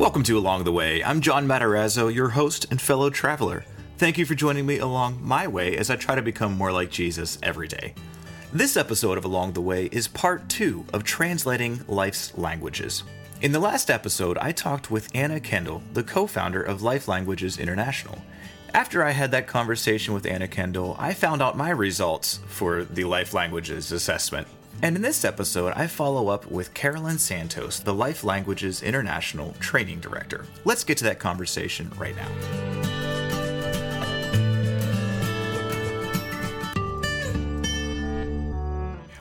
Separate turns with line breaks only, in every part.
Welcome to Along the Way. I'm John Matarazzo, your host and fellow traveler. Thank you for joining me along my way as I try to become more like Jesus every day. This episode of Along the Way is part two of translating life's languages. In the last episode, I talked with Anna Kendall, the co founder of Life Languages International. After I had that conversation with Anna Kendall, I found out my results for the Life Languages assessment. And in this episode, I follow up with Carolyn Santos, the Life Languages International Training Director. Let's get to that conversation right now.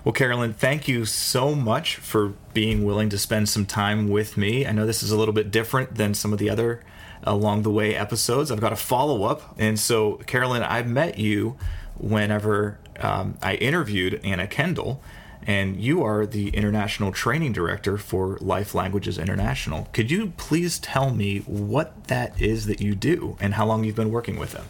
Well, Carolyn, thank you so much for being willing to spend some time with me. I know this is a little bit different than some of the other along the way episodes. I've got a follow up. And so, Carolyn, I met you whenever um, I interviewed Anna Kendall, and you are the International Training Director for Life Languages International. Could you please tell me what that is that you do and how long you've been working with them?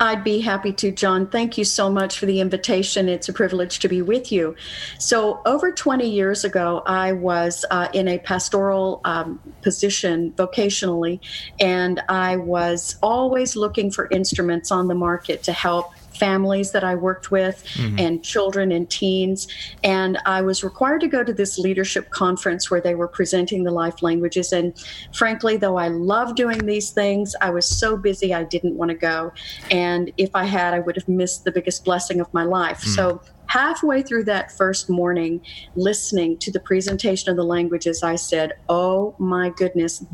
I'd be happy to, John. Thank you so much for the invitation. It's a privilege to be with you. So, over 20 years ago, I was uh, in a pastoral um, position vocationally, and I was always looking for instruments on the market to help families that I worked with mm-hmm. and children and teens. And I was required to go to this leadership conference where they were presenting the life languages. And frankly, though I love doing these things, I was so busy I didn't want to go. And if I had, I would have missed the biggest blessing of my life. Mm. So halfway through that first morning, listening to the presentation of the languages, I said, Oh my goodness,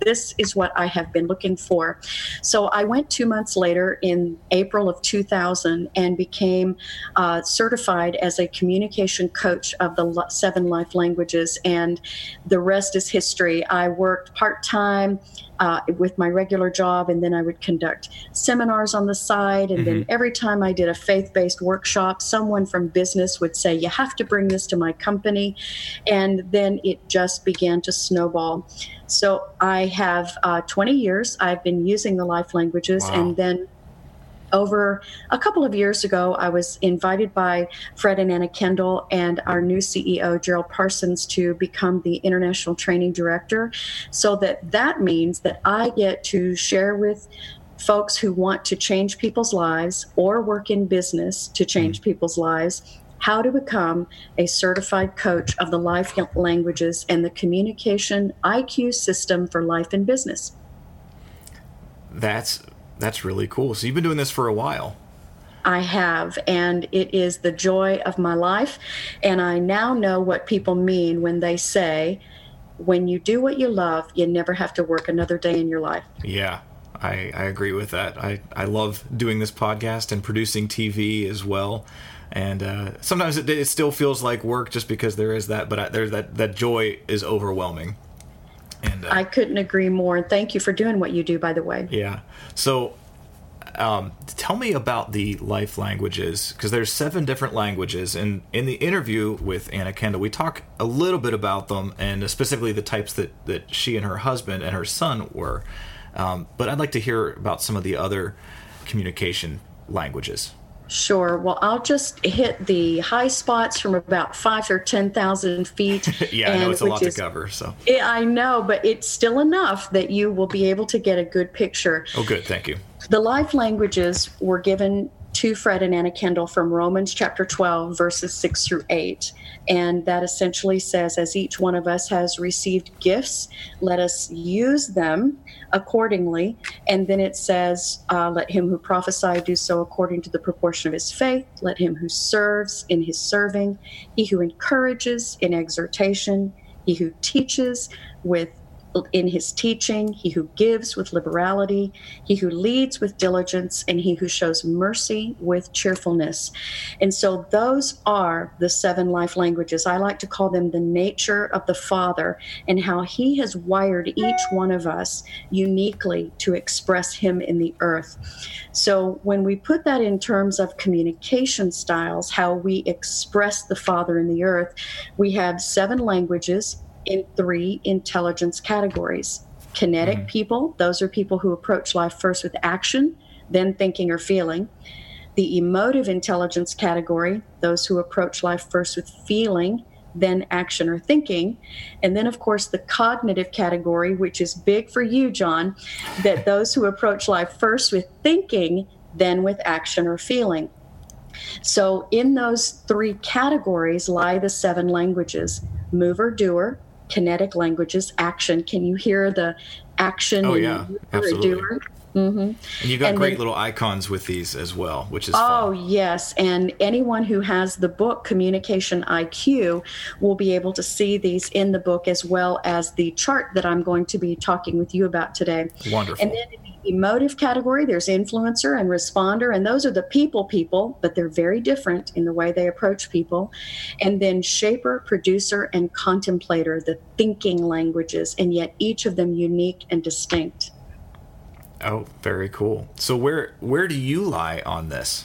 this is what I have been looking for. So I went two months later in April of 2000 and became uh, certified as a communication coach of the seven life languages. And the rest is history. I worked part time uh, with my regular job, and then I would conduct seminars on the side. And mm-hmm. then every time I did a faith based workshop, someone from business would say, You have to bring this to my company. And then it just began to snowball. So I have uh, 20 years. I've been using the life languages, wow. and then over a couple of years ago, I was invited by Fred and Anna Kendall and our new CEO, Gerald Parsons, to become the International Training Director. So that that means that I get to share with folks who want to change people's lives or work in business to change mm. people's lives how to become a certified coach of the life languages and the communication IQ system for life and business.
That's that's really cool. So you've been doing this for a while.
I have, and it is the joy of my life. And I now know what people mean when they say, when you do what you love, you never have to work another day in your life.
Yeah, I, I agree with that. I, I love doing this podcast and producing TV as well. And uh, sometimes it, it, still feels like work just because there is that, but I, there's that, that joy is overwhelming.
And uh, I couldn't agree more. And thank you for doing what you do, by the way.
Yeah. So, um, tell me about the life languages because there's seven different languages. And in the interview with Anna Kendall, we talk a little bit about them and specifically the types that that she and her husband and her son were. Um, but I'd like to hear about some of the other communication languages.
Sure. Well, I'll just hit the high spots from about five or ten thousand feet.
yeah, I know it's a lot is, to cover. So
I know, but it's still enough that you will be able to get a good picture.
Oh, good. Thank you.
The life languages were given to Fred and Anna Kendall from Romans chapter 12, verses 6 through 8. And that essentially says, as each one of us has received gifts, let us use them accordingly. And then it says, uh, let him who prophesy do so according to the proportion of his faith. Let him who serves in his serving. He who encourages in exhortation. He who teaches with in his teaching, he who gives with liberality, he who leads with diligence, and he who shows mercy with cheerfulness. And so those are the seven life languages. I like to call them the nature of the Father and how he has wired each one of us uniquely to express him in the earth. So when we put that in terms of communication styles, how we express the Father in the earth, we have seven languages in three intelligence categories kinetic mm-hmm. people, those are people who approach life first with action, then thinking or feeling. The emotive intelligence category, those who approach life first with feeling, then action or thinking. And then, of course, the cognitive category, which is big for you, John, that those who approach life first with thinking, then with action or feeling. So, in those three categories lie the seven languages mover, doer, kinetic languages, action. Can you hear the action?
Oh, yeah, absolutely. Mm-hmm. And you got and great then, little icons with these as well, which is
oh
fun.
yes. And anyone who has the book Communication IQ will be able to see these in the book as well as the chart that I'm going to be talking with you about today.
Wonderful.
And then in the emotive category, there's influencer and responder, and those are the people people, but they're very different in the way they approach people. And then shaper, producer, and contemplator, the thinking languages, and yet each of them unique and distinct.
Oh, very cool. So where where do you lie on this?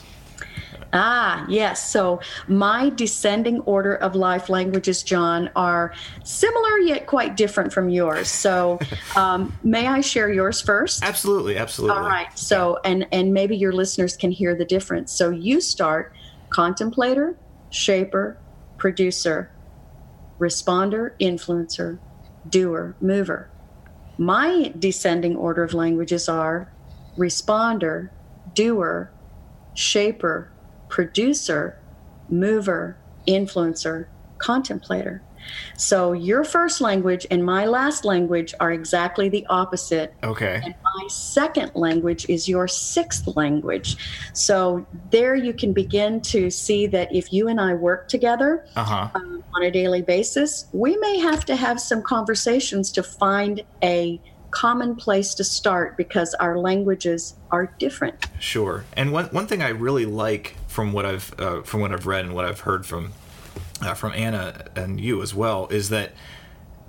Ah, yes. So my descending order of life languages, John, are similar yet quite different from yours. So um, may I share yours first?
Absolutely, absolutely.
All right. So and and maybe your listeners can hear the difference. So you start contemplator, shaper, producer, responder, influencer, doer, mover. My descending order of languages are responder, doer, shaper, producer, mover, influencer, contemplator. So your first language and my last language are exactly the opposite.
Okay.
And my second language is your sixth language. So there you can begin to see that if you and I work together uh-huh. um, on a daily basis, we may have to have some conversations to find a common place to start because our languages are different.
Sure. And one one thing I really like from what I've uh, from what I've read and what I've heard from uh, from Anna and you as well is that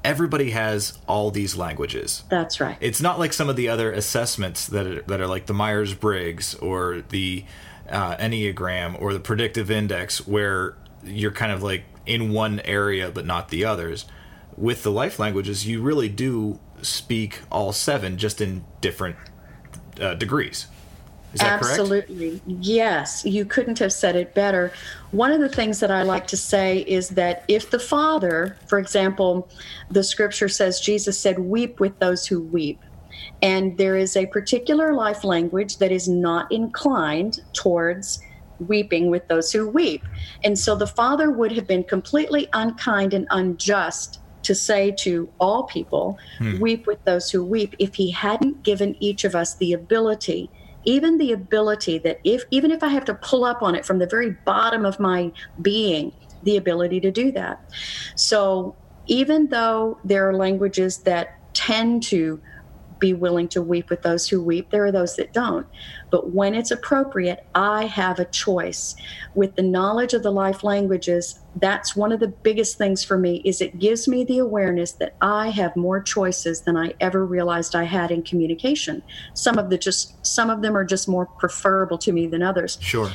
everybody has all these languages.
That's right.
It's not like some of the other assessments that are, that are like the Myers Briggs or the uh, Enneagram or the Predictive Index, where you're kind of like in one area but not the others. With the life languages, you really do speak all seven, just in different uh, degrees.
Absolutely.
Correct?
Yes, you couldn't have said it better. One of the things that I like to say is that if the Father, for example, the scripture says Jesus said, Weep with those who weep. And there is a particular life language that is not inclined towards weeping with those who weep. And so the Father would have been completely unkind and unjust to say to all people, hmm. Weep with those who weep, if he hadn't given each of us the ability even the ability that if even if I have to pull up on it from the very bottom of my being, the ability to do that. So even though there are languages that tend to be willing to weep with those who weep. There are those that don't. But when it's appropriate, I have a choice. With the knowledge of the life languages, that's one of the biggest things for me is it gives me the awareness that I have more choices than I ever realized I had in communication. Some of the just some of them are just more preferable to me than others.
Sure.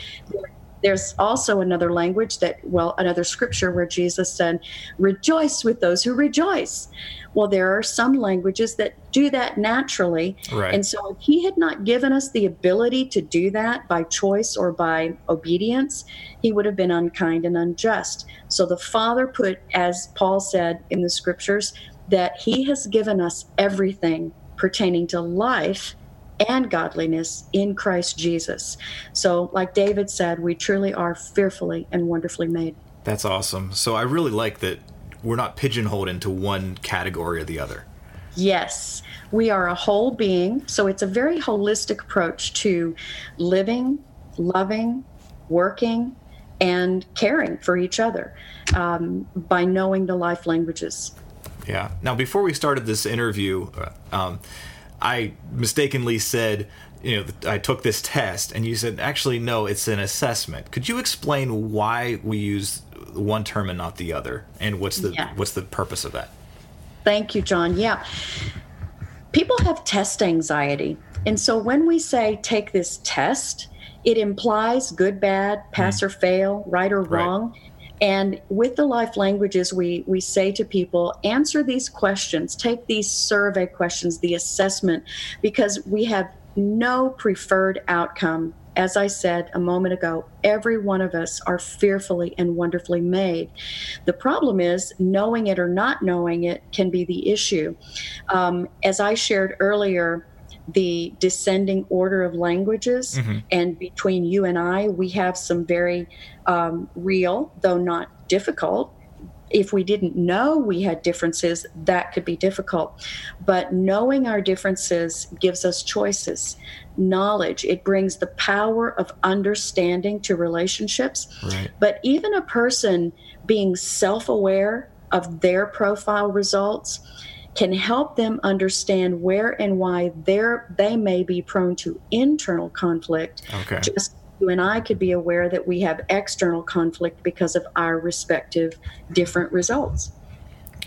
There's also another language that, well, another scripture where Jesus said, Rejoice with those who rejoice. Well, there are some languages that do that naturally.
Right.
And so, if He had not given us the ability to do that by choice or by obedience, He would have been unkind and unjust. So, the Father put, as Paul said in the scriptures, that He has given us everything pertaining to life and godliness in Christ Jesus. So, like David said, we truly are fearfully and wonderfully made.
That's awesome. So, I really like that we're not pigeonholed into one category or the other.
Yes, we are a whole being. So, it's a very holistic approach to living, loving, working, and caring for each other um, by knowing the life languages.
Yeah. Now, before we started this interview, uh, um, I mistakenly said, you know, I took this test, and you said, actually, no, it's an assessment. Could you explain why we use one term and not the other, and what's the yeah. what's the purpose of that?
Thank you, John. Yeah, people have test anxiety, and so when we say take this test, it implies good, bad, pass mm. or fail, right or wrong. And with the life languages, we, we say to people, answer these questions, take these survey questions, the assessment, because we have no preferred outcome as I said a moment ago, every one of us are fearfully and wonderfully made. The problem is, knowing it or not knowing it can be the issue. Um, as I shared earlier, the descending order of languages, mm-hmm. and between you and I, we have some very um, real, though not difficult, if we didn't know we had differences, that could be difficult. But knowing our differences gives us choices. Knowledge, it brings the power of understanding to relationships. Right. But even a person being self aware of their profile results can help them understand where and why they may be prone to internal conflict okay. just you and I could be aware that we have external conflict because of our respective different results.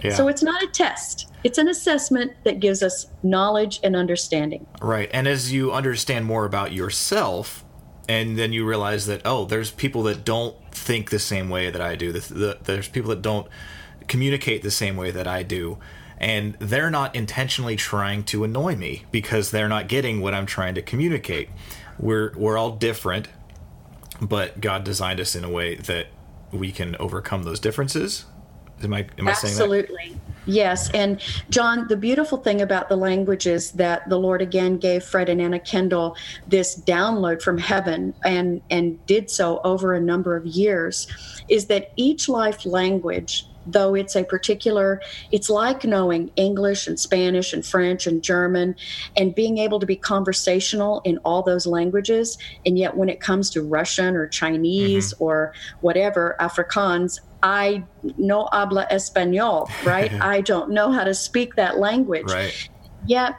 Yeah. So it's not a test. It's an assessment that gives us knowledge and understanding.
Right. And as you understand more about yourself, and then you realize that, oh, there's people that don't think the same way that I do. The, the, there's people that don't communicate the same way that I do. And they're not intentionally trying to annoy me because they're not getting what I'm trying to communicate. We're, we're all different but God designed us in a way that we can overcome those differences. Am I am I saying
that? Absolutely. Yes. And John, the beautiful thing about the language is that the Lord again gave Fred and Anna Kendall this download from heaven and and did so over a number of years is that each life language though it's a particular it's like knowing english and spanish and french and german and being able to be conversational in all those languages and yet when it comes to russian or chinese mm-hmm. or whatever afrikaans i no habla español right i don't know how to speak that language
right.
yet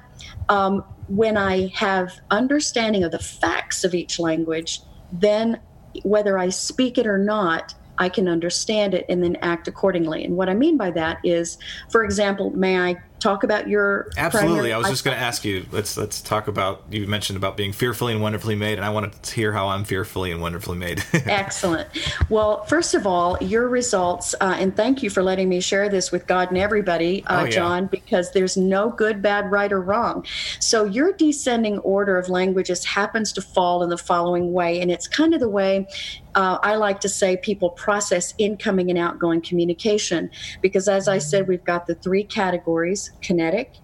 um, when i have understanding of the facts of each language then whether i speak it or not I can understand it and then act accordingly. And what I mean by that is, for example, may I talk about your
absolutely i was just going to ask you let's let's talk about you mentioned about being fearfully and wonderfully made and i want to hear how i'm fearfully and wonderfully made
excellent well first of all your results uh, and thank you for letting me share this with god and everybody uh, oh, yeah. john because there's no good bad right or wrong so your descending order of languages happens to fall in the following way and it's kind of the way uh, I like to say people process incoming and outgoing communication because, as I said, we've got the three categories kinetic,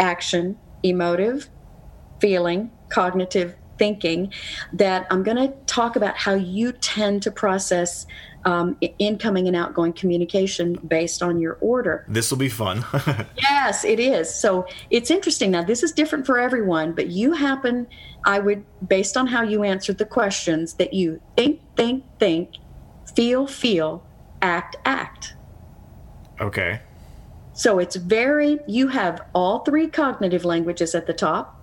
action, emotive, feeling, cognitive thinking that I'm going to talk about how you tend to process um, incoming and outgoing communication based on your order.
This will be fun.
yes, it is. So it's interesting. Now, this is different for everyone, but you happen, I would, based on how you answered the questions, that you think, think, think, feel, feel, act, act.
Okay.
So it's very, you have all three cognitive languages at the top,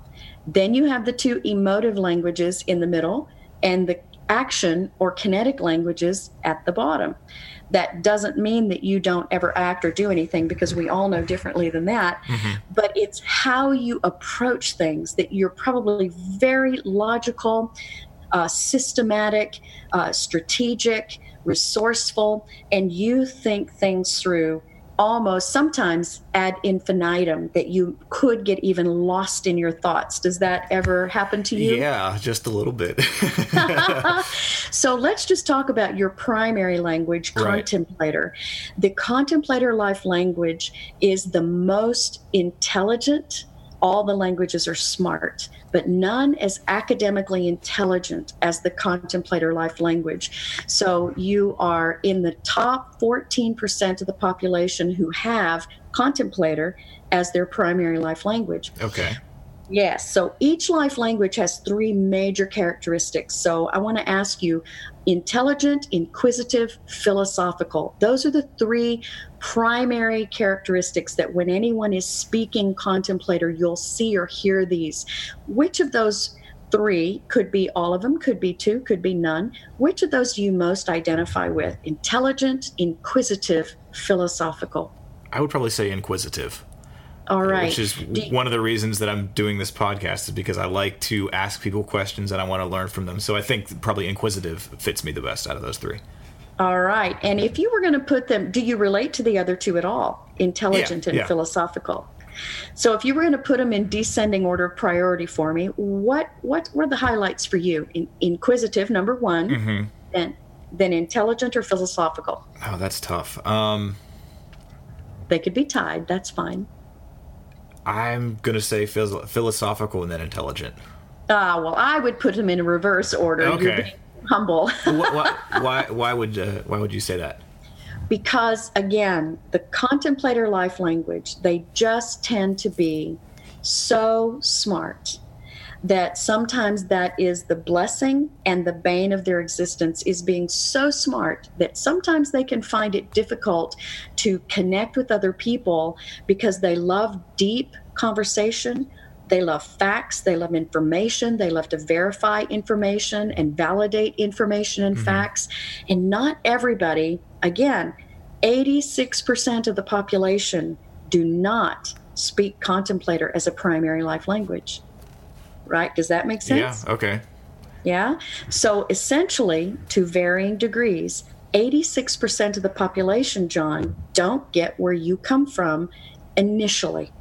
then you have the two emotive languages in the middle, and the action or kinetic languages at the bottom. That doesn't mean that you don't ever act or do anything because we all know differently than that. Mm-hmm. But it's how you approach things that you're probably very logical, uh, systematic, uh, strategic, resourceful, and you think things through almost sometimes ad infinitum that you could get even lost in your thoughts. Does that ever happen to you?
Yeah, just a little bit.
so let's just talk about your primary language, right. contemplator. The contemplator life language is the most intelligent all the languages are smart, but none as academically intelligent as the contemplator life language. So you are in the top 14% of the population who have contemplator as their primary life language.
Okay.
Yes. So each life language has three major characteristics. So I want to ask you intelligent, inquisitive, philosophical. Those are the three primary characteristics that when anyone is speaking contemplator, you'll see or hear these. Which of those three could be all of them, could be two, could be none. Which of those do you most identify with? Intelligent, inquisitive, philosophical?
I would probably say inquisitive.
All uh, right.
Which is you, one of the reasons that I'm doing this podcast is because I like to ask people questions and I want to learn from them. So I think probably inquisitive fits me the best out of those three.
All right. And if you were going to put them, do you relate to the other two at all? Intelligent yeah, and yeah. philosophical. So if you were going to put them in descending order of priority for me, what what were the highlights for you? In, inquisitive, number one, mm-hmm. then then intelligent or philosophical.
Oh, that's tough. Um,
they could be tied. That's fine.
I'm gonna say philosophical and then intelligent.
Ah, well, I would put them in reverse order.
Okay.
Humble.
why, why, why would uh, why would you say that?
because again the contemplator life language they just tend to be so smart that sometimes that is the blessing and the bane of their existence is being so smart that sometimes they can find it difficult to connect with other people because they love deep conversation they love facts they love information they love to verify information and validate information and mm-hmm. facts. And not everybody again 86% of the population do not speak contemplator as a primary life language. Right? Does that make sense?
yeah okay.
Yeah? So essentially to varying degrees 86% of the population john don't get where you come from initially.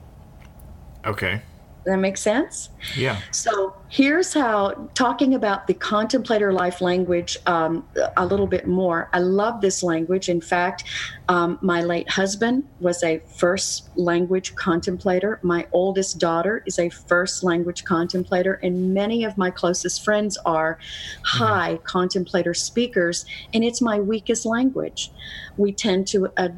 Okay
that makes sense?
Yeah.
So here's how talking about the contemplator life language um, a little bit more. I love this language. In fact, um, my late husband was a first language contemplator. My oldest daughter is a first language contemplator, and many of my closest friends are high mm-hmm. contemplator speakers, and it's my weakest language. We tend to uh,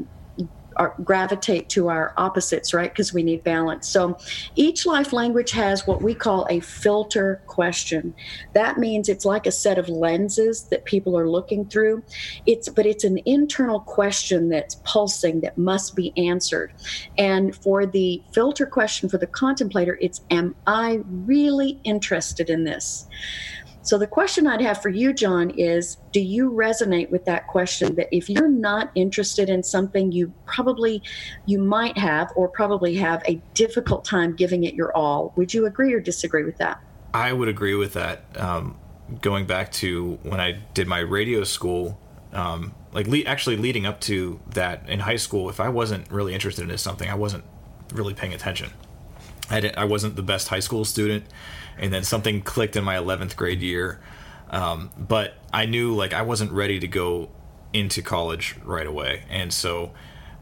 our, gravitate to our opposites, right? Because we need balance. So each life language has what we call a filter question. That means it's like a set of lenses that people are looking through. It's but it's an internal question that's pulsing that must be answered. And for the filter question for the contemplator, it's am I really interested in this? So the question I'd have for you, John, is do you resonate with that question that if you're not interested in something, you probably, you might have or probably have a difficult time giving it your all? Would you agree or disagree with that?
I would agree with that. Um, going back to when I did my radio school, um, like le- actually leading up to that in high school, if I wasn't really interested in something, I wasn't really paying attention. I, I wasn't the best high school student and then something clicked in my 11th grade year. Um, but I knew like I wasn't ready to go into college right away, and so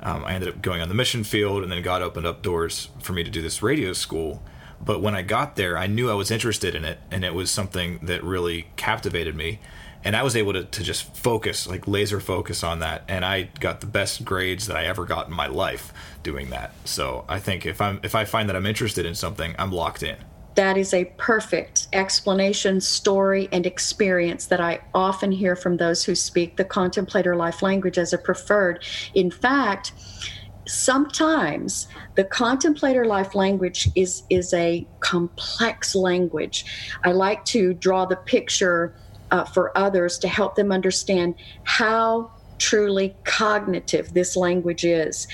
um, I ended up going on the mission field, and then God opened up doors for me to do this radio school. But when I got there, I knew I was interested in it, and it was something that really captivated me. And I was able to, to just focus, like laser focus on that. And I got the best grades that I ever got in my life doing that. So I think if I'm if I find that I'm interested in something, I'm locked in
that is a perfect explanation, story, and experience that I often hear from those who speak the contemplator life language as a preferred. In fact, sometimes the contemplator life language is is a complex language. I like to draw the picture uh, for others to help them understand how truly cognitive this language is.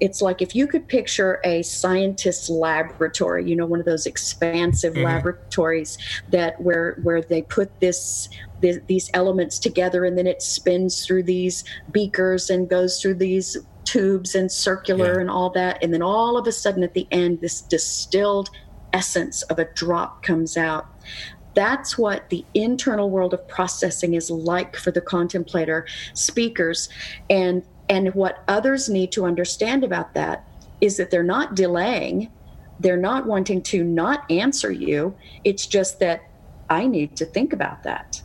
It's like if you could picture a scientist's laboratory, you know, one of those expansive mm-hmm. laboratories that where where they put this, this these elements together and then it spins through these beakers and goes through these tubes and circular yeah. and all that and then all of a sudden at the end this distilled essence of a drop comes out that's what the internal world of processing is like for the contemplator speakers. And and what others need to understand about that is that they're not delaying. They're not wanting to not answer you. It's just that i need to think about that.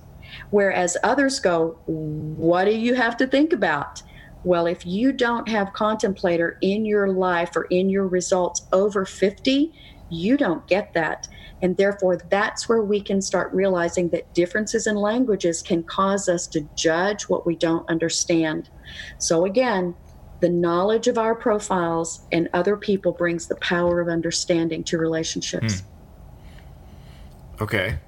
Whereas others go what do you have to think about? Well if you don't have contemplator in your life or in your results over 50 you don't get that and therefore, that's where we can start realizing that differences in languages can cause us to judge what we don't understand. So, again, the knowledge of our profiles and other people brings the power of understanding to relationships.
Hmm. Okay.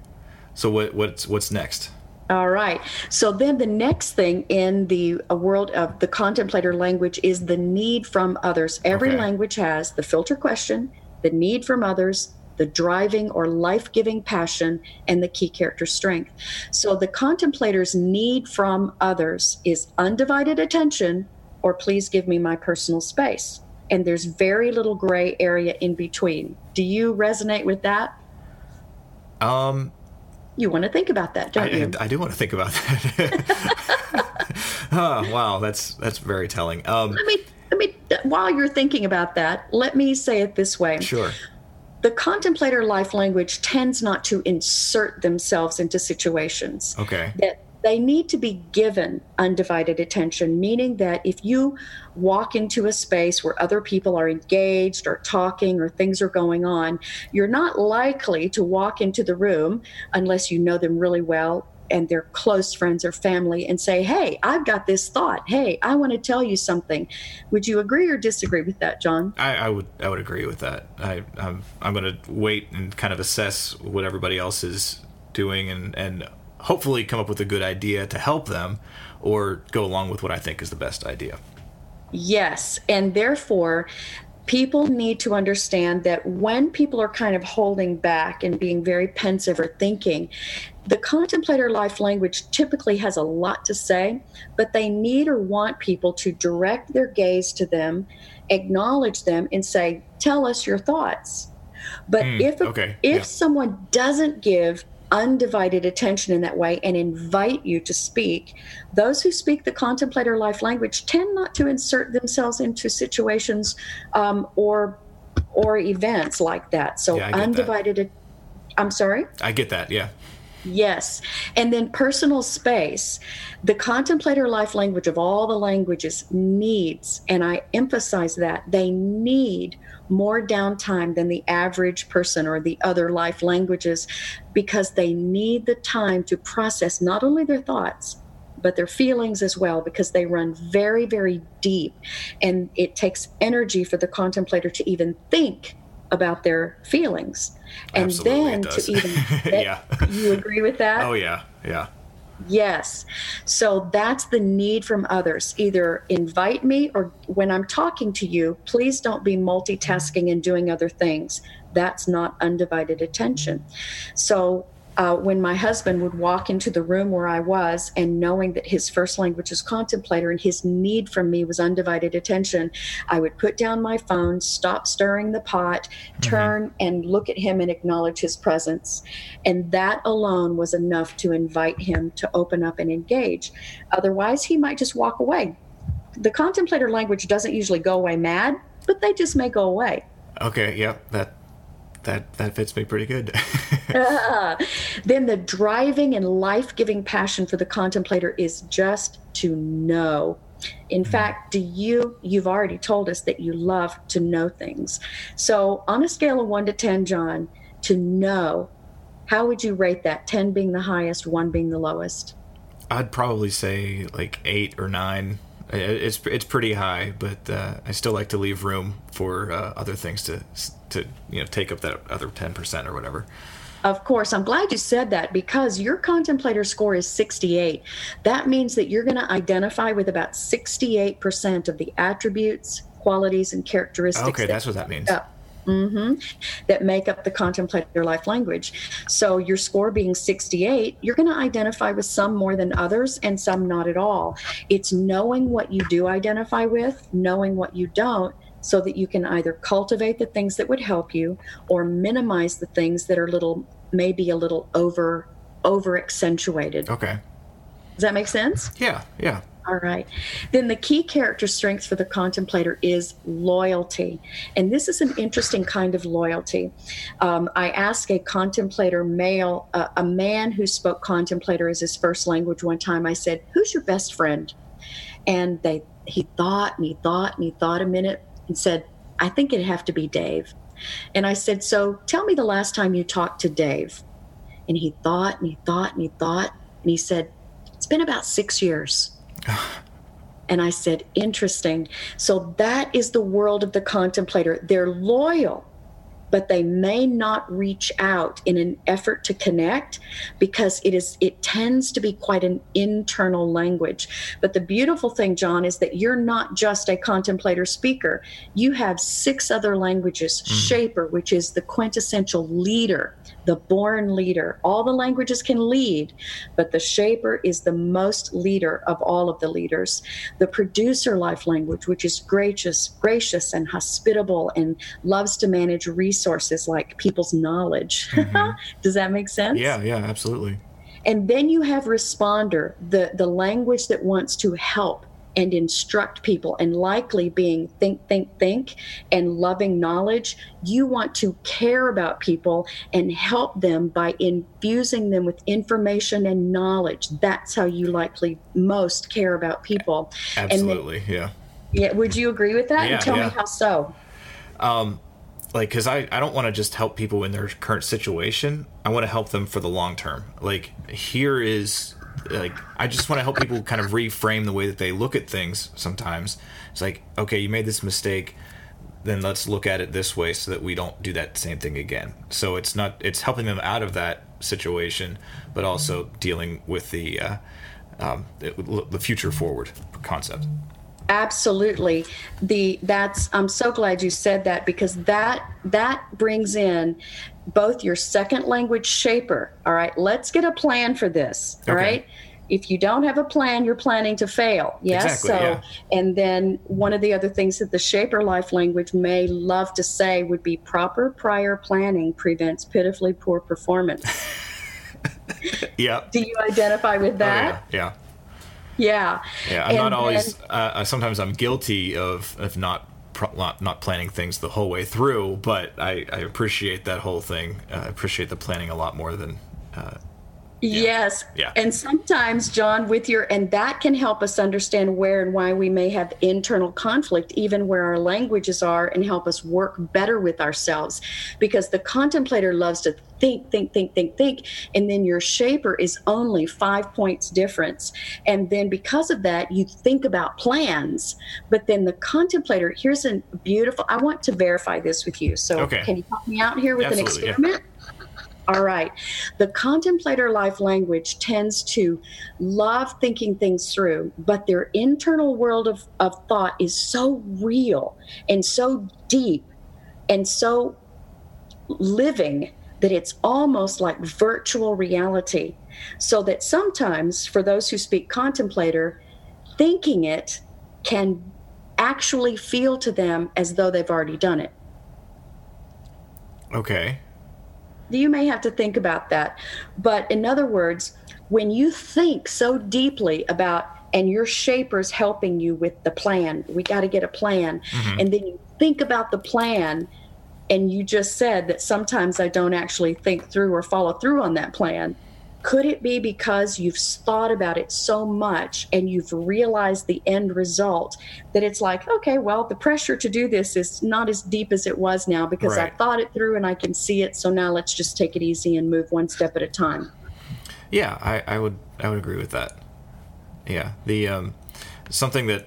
So what what's what's next?
All right. So then the next thing in the world of the contemplator language is the need from others. Every okay. language has the filter question, the need from others, the driving or life giving passion, and the key character strength. So the contemplator's need from others is undivided attention or please give me my personal space. and there's very little gray area in between. Do you resonate with that?
Um,
you want to think about that, don't
I,
you?
I, I do want to think about that. oh, wow, that's that's very telling. Um,
let me let me while you're thinking about that, let me say it this way.
Sure.
The contemplator life language tends not to insert themselves into situations.
Okay.
That they need to be given undivided attention, meaning that if you walk into a space where other people are engaged or talking or things are going on, you're not likely to walk into the room unless you know them really well and they're close friends or family and say, Hey, I've got this thought. Hey, I want to tell you something. Would you agree or disagree with that, John?
I, I would I would agree with that. I I'm, I'm going to wait and kind of assess what everybody else is doing and and hopefully come up with a good idea to help them or go along with what I think is the best idea.
Yes. And therefore, people need to understand that when people are kind of holding back and being very pensive or thinking, the contemplator life language typically has a lot to say, but they need or want people to direct their gaze to them, acknowledge them, and say, Tell us your thoughts. But mm, if, okay. if yeah. someone doesn't give undivided attention in that way and invite you to speak. Those who speak the contemplator life language tend not to insert themselves into situations um, or or events like that. So yeah, undivided. That. I'm sorry.
I get that. Yeah.
Yes. And then personal space. The contemplator life language of all the languages needs, and I emphasize that, they need more downtime than the average person or the other life languages because they need the time to process not only their thoughts, but their feelings as well because they run very, very deep. And it takes energy for the contemplator to even think about their feelings. And
Absolutely
then to even, yeah. you agree with that?
Oh, yeah, yeah.
Yes. So that's the need from others. Either invite me or when I'm talking to you, please don't be multitasking and doing other things. That's not undivided attention. So uh, when my husband would walk into the room where I was and knowing that his first language was contemplator and his need from me was undivided attention, I would put down my phone, stop stirring the pot, mm-hmm. turn mm-hmm. and look at him and acknowledge his presence. And that alone was enough to invite him to open up and engage. Otherwise, he might just walk away. The contemplator language doesn't usually go away mad, but they just may go away.
Okay, yeah, that that that fits me pretty good.
uh, then the driving and life-giving passion for the contemplator is just to know. In mm. fact, do you you've already told us that you love to know things. So, on a scale of 1 to 10, John, to know, how would you rate that? 10 being the highest, 1 being the lowest?
I'd probably say like 8 or 9 it's it's pretty high, but uh, I still like to leave room for uh, other things to to you know take up that other ten percent or whatever.
Of course, I'm glad you said that because your contemplator score is 68. That means that you're going to identify with about 68% of the attributes, qualities, and characteristics.
Okay, that that's what that means.
Up mm-hmm, that make up the contemplator life language. So your score being 68, you're going to identify with some more than others and some not at all. It's knowing what you do identify with, knowing what you don't, so that you can either cultivate the things that would help you or minimize the things that are little maybe a little over over accentuated.
Okay.
Does that make sense?
Yeah, yeah.
All right. Then the key character strengths for the contemplator is loyalty. And this is an interesting kind of loyalty. Um, I asked a contemplator male, uh, a man who spoke contemplator as his first language one time, I said, Who's your best friend? And they he thought and he thought and he thought a minute and said, I think it'd have to be Dave. And I said, So tell me the last time you talked to Dave. And he thought and he thought and he thought. And he said, It's been about six years. And I said, Interesting. So that is the world of the contemplator. They're loyal but they may not reach out in an effort to connect because it is it tends to be quite an internal language but the beautiful thing john is that you're not just a contemplator speaker you have six other languages mm. shaper which is the quintessential leader the born leader. All the languages can lead, but the shaper is the most leader of all of the leaders. The producer life language, which is gracious, gracious and hospitable and loves to manage resources like people's knowledge. Mm-hmm. Does that make sense?
Yeah, yeah, absolutely.
And then you have responder, the, the language that wants to help and instruct people and likely being think think think and loving knowledge you want to care about people and help them by infusing them with information and knowledge. That's how you likely most care about people.
Absolutely then, yeah.
Yeah would you agree with that?
Yeah,
and tell
yeah.
me how so.
Um like because I, I don't want to just help people in their current situation. I want to help them for the long term. Like here is like I just want to help people kind of reframe the way that they look at things sometimes. It's like, okay, you made this mistake, then let's look at it this way so that we don't do that same thing again. So it's not it's helping them out of that situation, but also dealing with the uh, um, the future forward concept.
Absolutely. The that's I'm so glad you said that because that that brings in both your second language shaper. All right, let's get a plan for this. All okay. right. If you don't have a plan, you're planning to fail. Yes.
Exactly, so, yeah.
and then one of the other things that the shaper life language may love to say would be proper prior planning prevents pitifully poor performance.
yeah.
Do you identify with that?
Oh, yeah.
yeah.
Yeah. Yeah. I'm and not always, then, uh, sometimes I'm guilty of, of not not, not planning things the whole way through, but I, I appreciate that whole thing. Uh, I appreciate the planning a lot more than. Uh,
yeah. Yes.
Yeah.
And sometimes, John, with your, and that can help us understand where and why we may have internal conflict, even where our languages are, and help us work better with ourselves. Because the contemplator loves to think, think, think, think, think. And then your shaper is only five points difference. And then because of that, you think about plans. But then the contemplator, here's a beautiful, I want to verify this with you. So
okay.
can you help me out here with
Absolutely,
an experiment? Yeah. All right. The contemplator life language tends to love thinking things through, but their internal world of, of thought is so real and so deep and so living that it's almost like virtual reality. So that sometimes, for those who speak contemplator, thinking it can actually feel to them as though they've already done it.
Okay.
You may have to think about that. But in other words, when you think so deeply about and your shaper's helping you with the plan, we got to get a plan. Mm-hmm. And then you think about the plan and you just said that sometimes I don't actually think through or follow through on that plan. Could it be because you've thought about it so much and you've realized the end result that it's like, okay, well, the pressure to do this is not as deep as it was now because right. I thought it through and I can see it. So now let's just take it easy and move one step at a time.
Yeah, I, I would I would agree with that. Yeah, the um, something that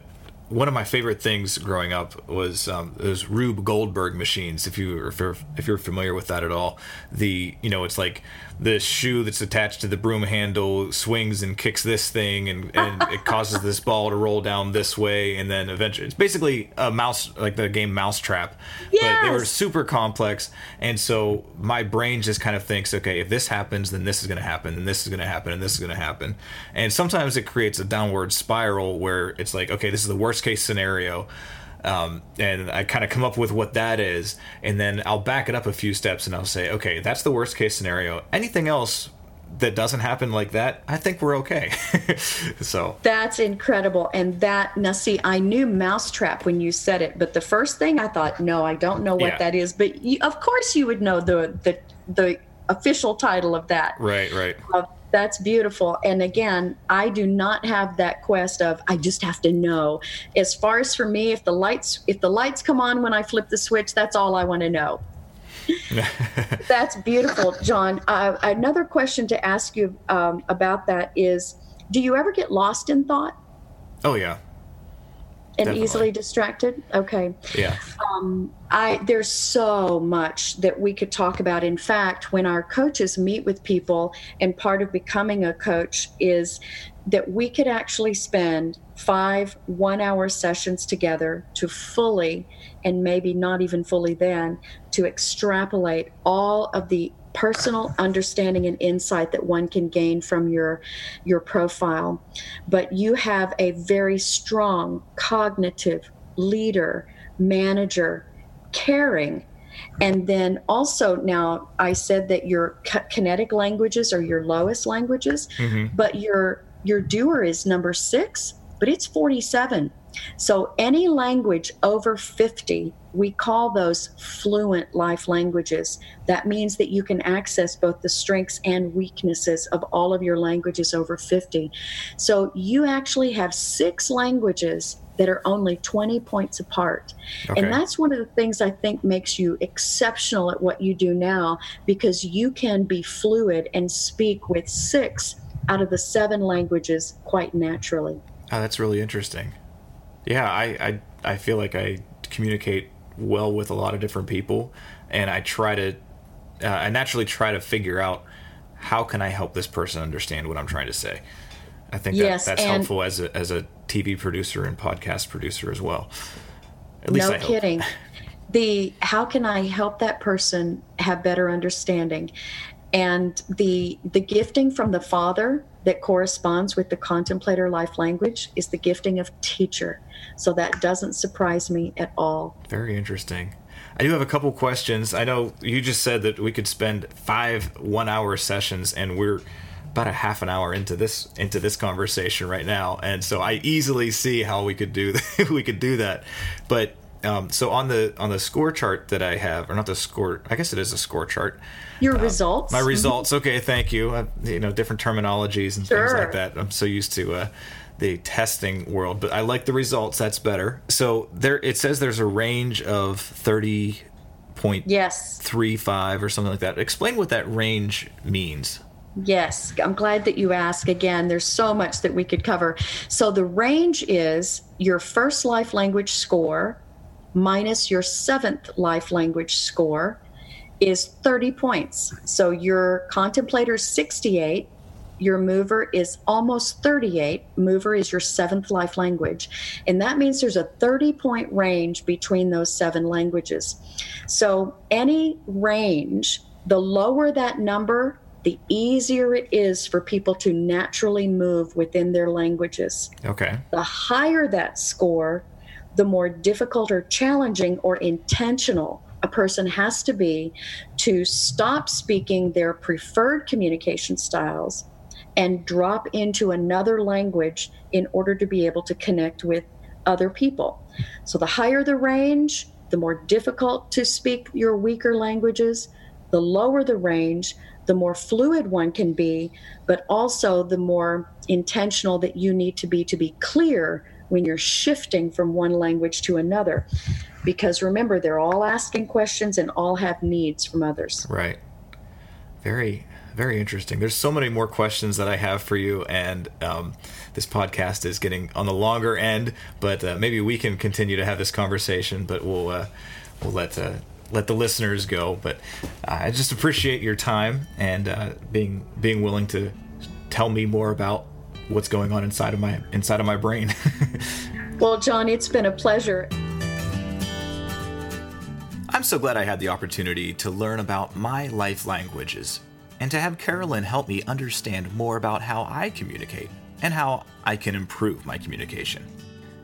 one of my favorite things growing up was um, those Rube Goldberg machines. If you if you're, if you're familiar with that at all, the you know it's like the shoe that's attached to the broom handle swings and kicks this thing, and, and it causes this ball to roll down this way, and then eventually it's basically a mouse like the game Mousetrap.
Yes.
But they were super complex, and so my brain just kind of thinks, okay, if this happens, then this is going to happen, and this is going to happen, and this is going to happen, and sometimes it creates a downward spiral where it's like, okay, this is the worst worst case scenario. Um, and I kind of come up with what that is, and then I'll back it up a few steps and I'll say, okay, that's the worst case scenario. Anything else that doesn't happen like that, I think we're okay. so
that's incredible. And that now, see, I knew mousetrap when you said it, but the first thing I thought, no, I don't know what
yeah.
that is. But you, of course, you would know the the the official title of that.
Right, right.
Uh, that's beautiful. And again, I do not have that quest of I just have to know. As far as for me, if the lights if the lights come on when I flip the switch, that's all I want to know. that's beautiful, John. Uh, another question to ask you um, about that is: Do you ever get lost in thought?
Oh yeah.
And
Definitely.
easily distracted. Okay.
Yeah.
Um, I there's so much that we could talk about. In fact, when our coaches meet with people, and part of becoming a coach is that we could actually spend five one hour sessions together to fully and maybe not even fully then to extrapolate all of the personal understanding and insight that one can gain from your your profile. But you have a very strong cognitive leader manager caring. And then also now i said that your kinetic languages are your lowest languages
Mhm.
but your your doer is number six but it's 47 so any language over 50 we call those fluent life languages that means that you can access both the strengths and weaknesses of all of your languages over 50 so you actually have six languages that are only 20 points apart
Okay.
and that's one of the things I think makes you exceptional at what you do now because you can be fluid and speak with six out of the seven languages quite naturally.
Oh, that's really interesting. Yeah, I, I I feel like I communicate well with a lot of different people, and I try to uh, I naturally try to figure out how can I help this person understand what I'm trying to say. I think that, that's helpful as a as a TV producer and podcast producer as well. At least
no
I hope.
kidding. The how can I help that person have better understanding? And the the gifting from the father that corresponds with the contemplator life language is the gifting of teacher. So that doesn't surprise me at all.
Very interesting. I do have a couple questions. I know you just said that we could spend five one-hour sessions, and we're about a half an hour into this into this conversation right now, and so I easily see how we could do we could do that. But um, so on the on the score chart that I have, or not the score, I guess it is a score chart.
Your results.
My results. Okay, thank you. Uh, you know, different terminologies and things like that. I'm so used to uh, the testing world, but I like the results. That's better. So there, it says there's a range of thirty point
Yes.
three five or something like that. Explain what that range means.
Yes, I'm glad that you asked. Again, there's so much that we could cover. So the range is your first life language score minus your seventh life language score is 30 points. So your contemplator 68, your mover is almost 38. Mover is your seventh life language. And that means there's a 30 point range between those seven languages. So any range, the lower that number, the easier it is for people to naturally move within their languages.
Okay.
The higher that score, the more difficult or challenging or intentional a person has to be to stop speaking their preferred communication styles and drop into another language in order to be able to connect with other people. So the higher the range, the more difficult to speak your weaker languages. The lower the range, the more fluid one can be, but also the more intentional that you need to be to be clear when you're shifting from one language to another. Because remember, they're all asking questions and all have needs from others.
Right. Very, very interesting. There's so many more questions that I have for you, and um, this podcast is getting on the longer end. But uh, maybe we can continue to have this conversation. But we'll uh, we'll let uh, let the listeners go. But uh, I just appreciate your time and uh, being being willing to tell me more about what's going on inside of my inside of my brain.
Well, John, it's been a pleasure.
I'm so glad I had the opportunity to learn about my life languages and to have Carolyn help me understand more about how I communicate and how I can improve my communication.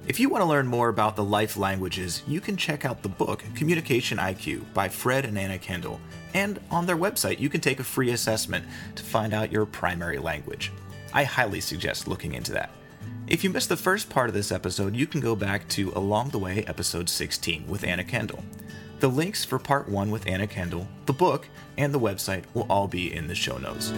If you want to learn more about the life languages, you can check out the book Communication IQ by Fred and Anna Kendall. And on their website, you can take a free assessment to find out your primary language. I highly suggest looking into that. If you missed the first part of this episode, you can go back to Along the Way, episode 16 with Anna Kendall. The links for part 1 with Anna Kendall, the book, and the website will all be in the show notes.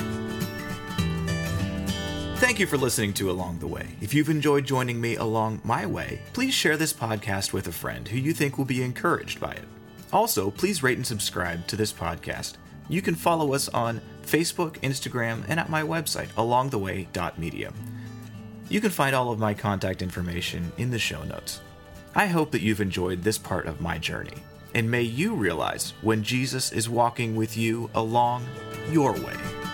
Thank you for listening to Along the Way. If you've enjoyed joining me along my way, please share this podcast with a friend who you think will be encouraged by it. Also, please rate and subscribe to this podcast. You can follow us on Facebook, Instagram, and at my website, alongtheway.media. You can find all of my contact information in the show notes. I hope that you've enjoyed this part of my journey, and may you realize when Jesus is walking with you along your way.